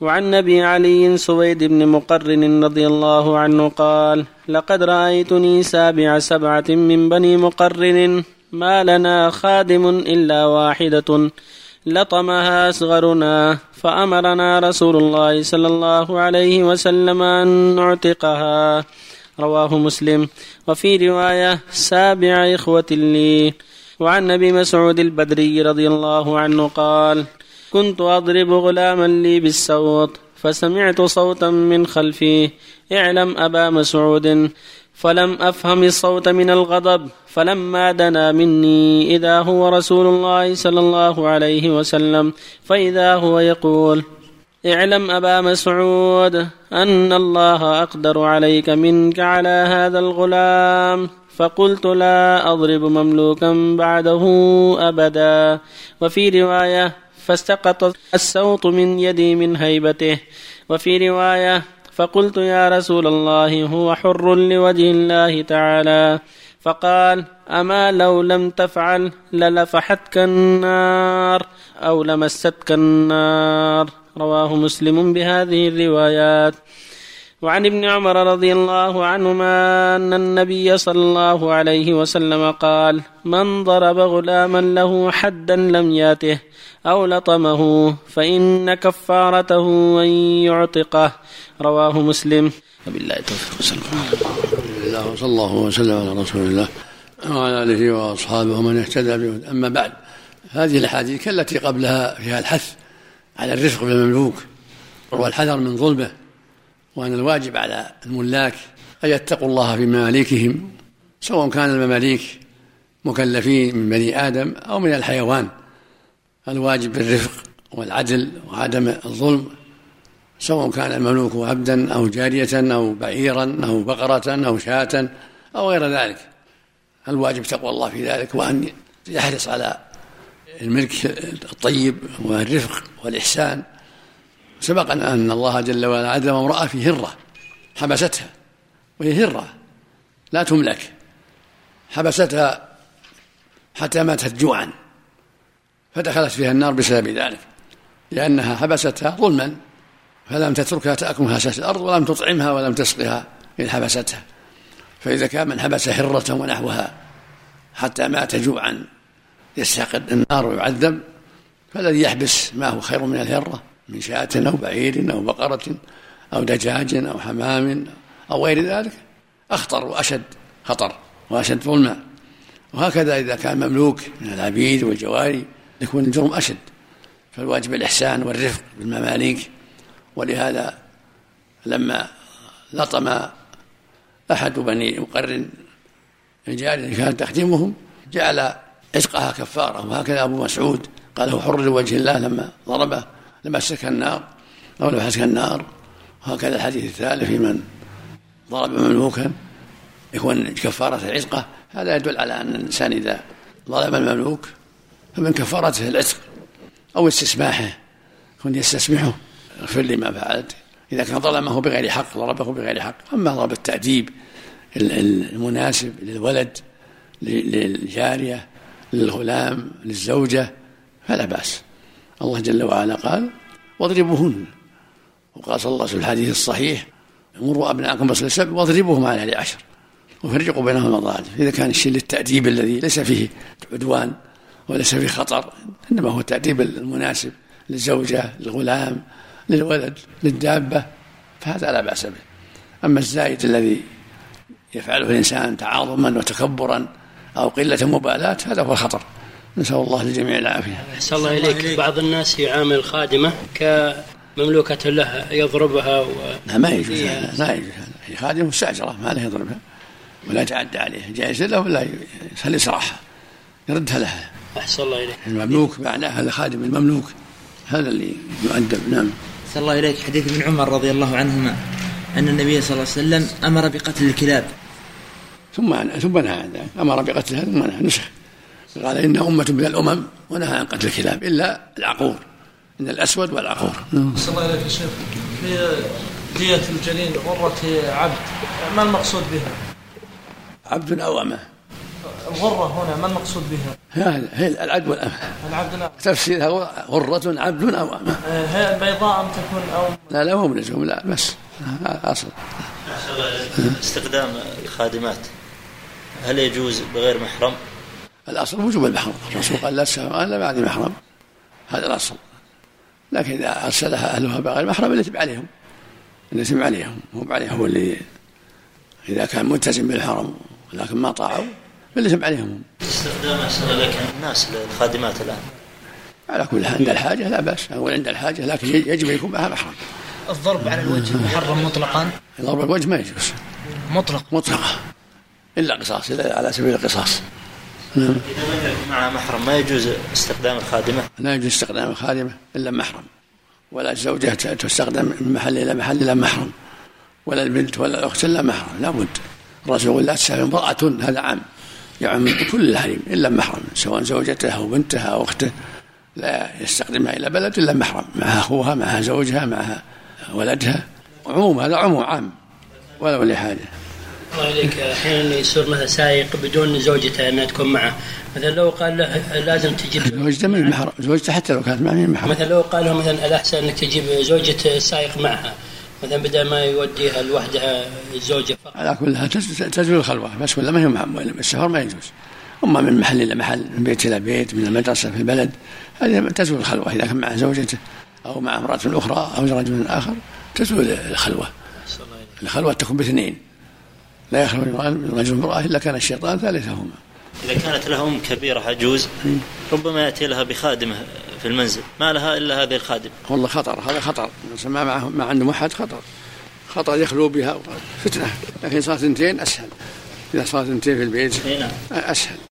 وعن ابي علي سويد بن مقرن رضي الله عنه قال لقد رأيتني سابع سبعة من بني مقرن. ما لنا خادم إلا واحدة. لطمها أصغرنا. فأمرنا رسول الله صلى الله عليه وسلم أن نعتقها. رواه مسلم. وفي رواية سابع إخوة لي. وعن ابي مسعود البدري رضي الله عنه قال كنت أضرب غلاما لي بالسوط فسمعت صوتا من خلفي. اعلم أبا مسعود. فلم أفهم الصوت من الغضب فلما دنا مني إذا هو رسول الله صلى الله عليه وسلم. فإذا هو يقول اعلم أبا مسعود أن الله أقدر عليك منك على هذا الغلام. فقلت لا أضرب مملوكا بعده أبدا. وفي رواية فاستقط السوط من يدي من هيبته. وفي رواية فقلت يا رسول الله هو حر لوجه الله تعالى. فقال أما لو لم تفعل للفحتك النار أو لمستك النار. رواه مسلم بهذه الروايات. وعن ابن عمر رضي الله عنهما أن النبي صلى الله عليه وسلم قال من ضرب غلاما له حدا لم ياته أو لطمه فإن كفارته أن يعتقه. رواه مسلم. وبالله التوفيق صلى الله وصلى الله وسلم على رسول الله وعلى آله وأصحابه ومن اهتدى به أما بعد هذه الأحاديث كالتي قبلها فيها الحث على الرفق بالمملوك والحذر من ظلمه وأن الواجب على الملاك أن يتقوا الله في مماليكهم سواء كان المماليك مكلفين من بني آدم أو من الحيوان. الواجب بالرفق والعدل وعدم الظلم سواء كان المملوك عبدا أو جارية أو بعيرا أو بقرة أو شاة أو غير ذلك. الواجب تقوى الله في ذلك وأن يحرص على الملك الطيب والرفق والإحسان. سبق أن الله جل وعلا عذب امرأة في هرة حبستها وهي هرة لا تملك. حبستها حتى ماتت جوعا فدخلت فيها النار بسبب ذلك لأنها حبستها ظلما فلم تتركها تأكل هشاش الأرض ولم تطعمها ولم تسقها إن حبستها. فإذا كان من حبس هرة ونحوها حتى مات جوعا يستحق النار ويعذب فالذي يحبس ما هو خير من الهرة؟ من شاة أو بعير أو بقرة أو دجاج أو حمام أو غير ذلك أخطر وأشد خطر وأشد ظلما. وهكذا إذا كان مملوك من العبيد والجواري يكون الجرم أشد. فالواجب الإحسان والرفق بالمماليك. ولهذا لما لطم أحد بني مقرن الجارية كانت تخدمهم جعل عشقها كفارة. وهكذا أبو مسعود قال هو حر لوجه الله لما ضربه لمسك النار أو لمسك النار وهكذا الحديث الثالث في من ضرب مملوكا يكون كفارة العتقة هذا يدل على أن الإنسان إذا ظلم المملوك فمن كفارته العتق أو استسماحه يكون يستسمحه اغفر لي ما فعلت. إذا كان ظلمه بغير حق ضربه بغير حق. أما ضرب التأديب المناسب للولد للجارية للغلام للزوجة فلا بأس. الله جل وعلا قال واضربوهن. وقال صلى الله عليه وسلم في الحديث الصحيح مروا أبناءكم بصل السبع واضربوهم على أهل عشر. وفرقوا بينهم المضاجع إذا كان الشيء للتأديب الذي ليس فيه عدوان وليس فيه خطر إنما هو التاديب المناسب للزوجة للغلام للولد للدابة فهذا لا بأس به. أما الزايد الذي يفعله الإنسان تعاظما وتكبرا أو قلة مبالاة هذا هو الخطر. نسأل الله للجميع العافية. أحسن الله إليك. بعض الناس يعامل الخادمة كمملوكة له يضربها و... لا ما يجوز هذا ما يجوز هذا. هي خادمة مستأجرة ما له يضربها ولا يتعدى عليها جائز له ولا يخلي سراحها يردها لها. أحسن الله إليك. المملوك معناها هذا خادم المملوك هذا اللي يؤدب. نعم. أحسن الله إليك. حديث ابن عمر رضي الله عنهما أن النبي صلى الله عليه وسلم أمر بقتل الكلاب. ثم ثم نهى عن ذلك. أمر بقتلها ثم نهى نسخ. قال إن أمة من الأمم ونهى عن قتل الكلاب إلا العقور إن الأسود والعقور. صلى الله عليه وسلم في دية الجنين غرة عبد ما المقصود بها؟ عبد أو أمة الغرة هنا ما المقصود بها؟ هي هي العبد والأمة. العبد لا تفسيرها غرة عبد أو أمة آه، هي البيضاء أم تكون أو لا لا مو ملزوم لا بس. هذا أصل. استخدام الخادمات هل يجوز بغير محرم؟ الأصل وجوب المحرم الرسول قال لا تسافر إلا بعد محرم هذا الأصل. لكن إذا أرسلها أهلها بغير محرم تبع عليهم. تبع عليهم. مو عليهم. اللي إذا كان ملتزم بالحرم لكن ما طاعوا تبع عليهم. استخدام أحسن لك الناس للخادمات الآن. على كل حال عند الحاجة لا بأس. أقول عند الحاجة لكن يجب يكون معها محرم. الضرب على الوجه محرم مطلقا؟ ضرب الوجه ما يجوز. مطلق. مطلقة. إلا قصاص إلا على سبيل القصاص. إذا لم يكن مع محرم ما يجوز استخدام الخادمة؟ لا يجوز استخدام الخادمة إلا محرم ولا الزوجة تستخدم من محل إلى محل إلا محرم ولا البنت ولا الأخت إلا محرم لابد. الرسول يقول لا تسافر امرأة هذا عام يعم كل الحريم إلا محرم سواء زوجته أو بنتها أو أخته لا يستخدمها إلى بلد إلا محرم معها أخوها معها زوجها معها ولدها. عموم هذا عموم عام ولو لحاجة الله عليك أحيانا يصير مثلا سايق بدون زوجته انها تكون معه. مثلا لو قال له لازم تجيب زوجته من محرم زوجته حتى لو كانت معه من محرم مثلا لو قال له مثلا الأحسن أنك تجيب زوجة السائق معها مثلا بدل ما يوديها لوحدها الزوجة فقط. على كل حال تزول الخلوة بس ولا ما هي السفر ما يجوز. أما من محل إلى محل من بيت إلى بيت من المدرسة في البلد هذه تزول الخلوة. إذا كان مع زوجته أو مع امرأة أخرى أو رجل آخر تزول الخلوة. الخلوة تكون باثنين. لا يخلو رجل امرأة إلا كان الشيطان ثالثهما. إذا كانت لها أم كبيرة عجوز ربما يأتي لها بخادمة في المنزل. ما لها إلا هذه الخادمة. والله خطر هذا خطر. ما معه ما عنده أحد خطر. خطر يخلو بها. فتنة. لكن صارت اثنتين أسهل. إذا صارت اثنتين في البيت نعم. أسهل.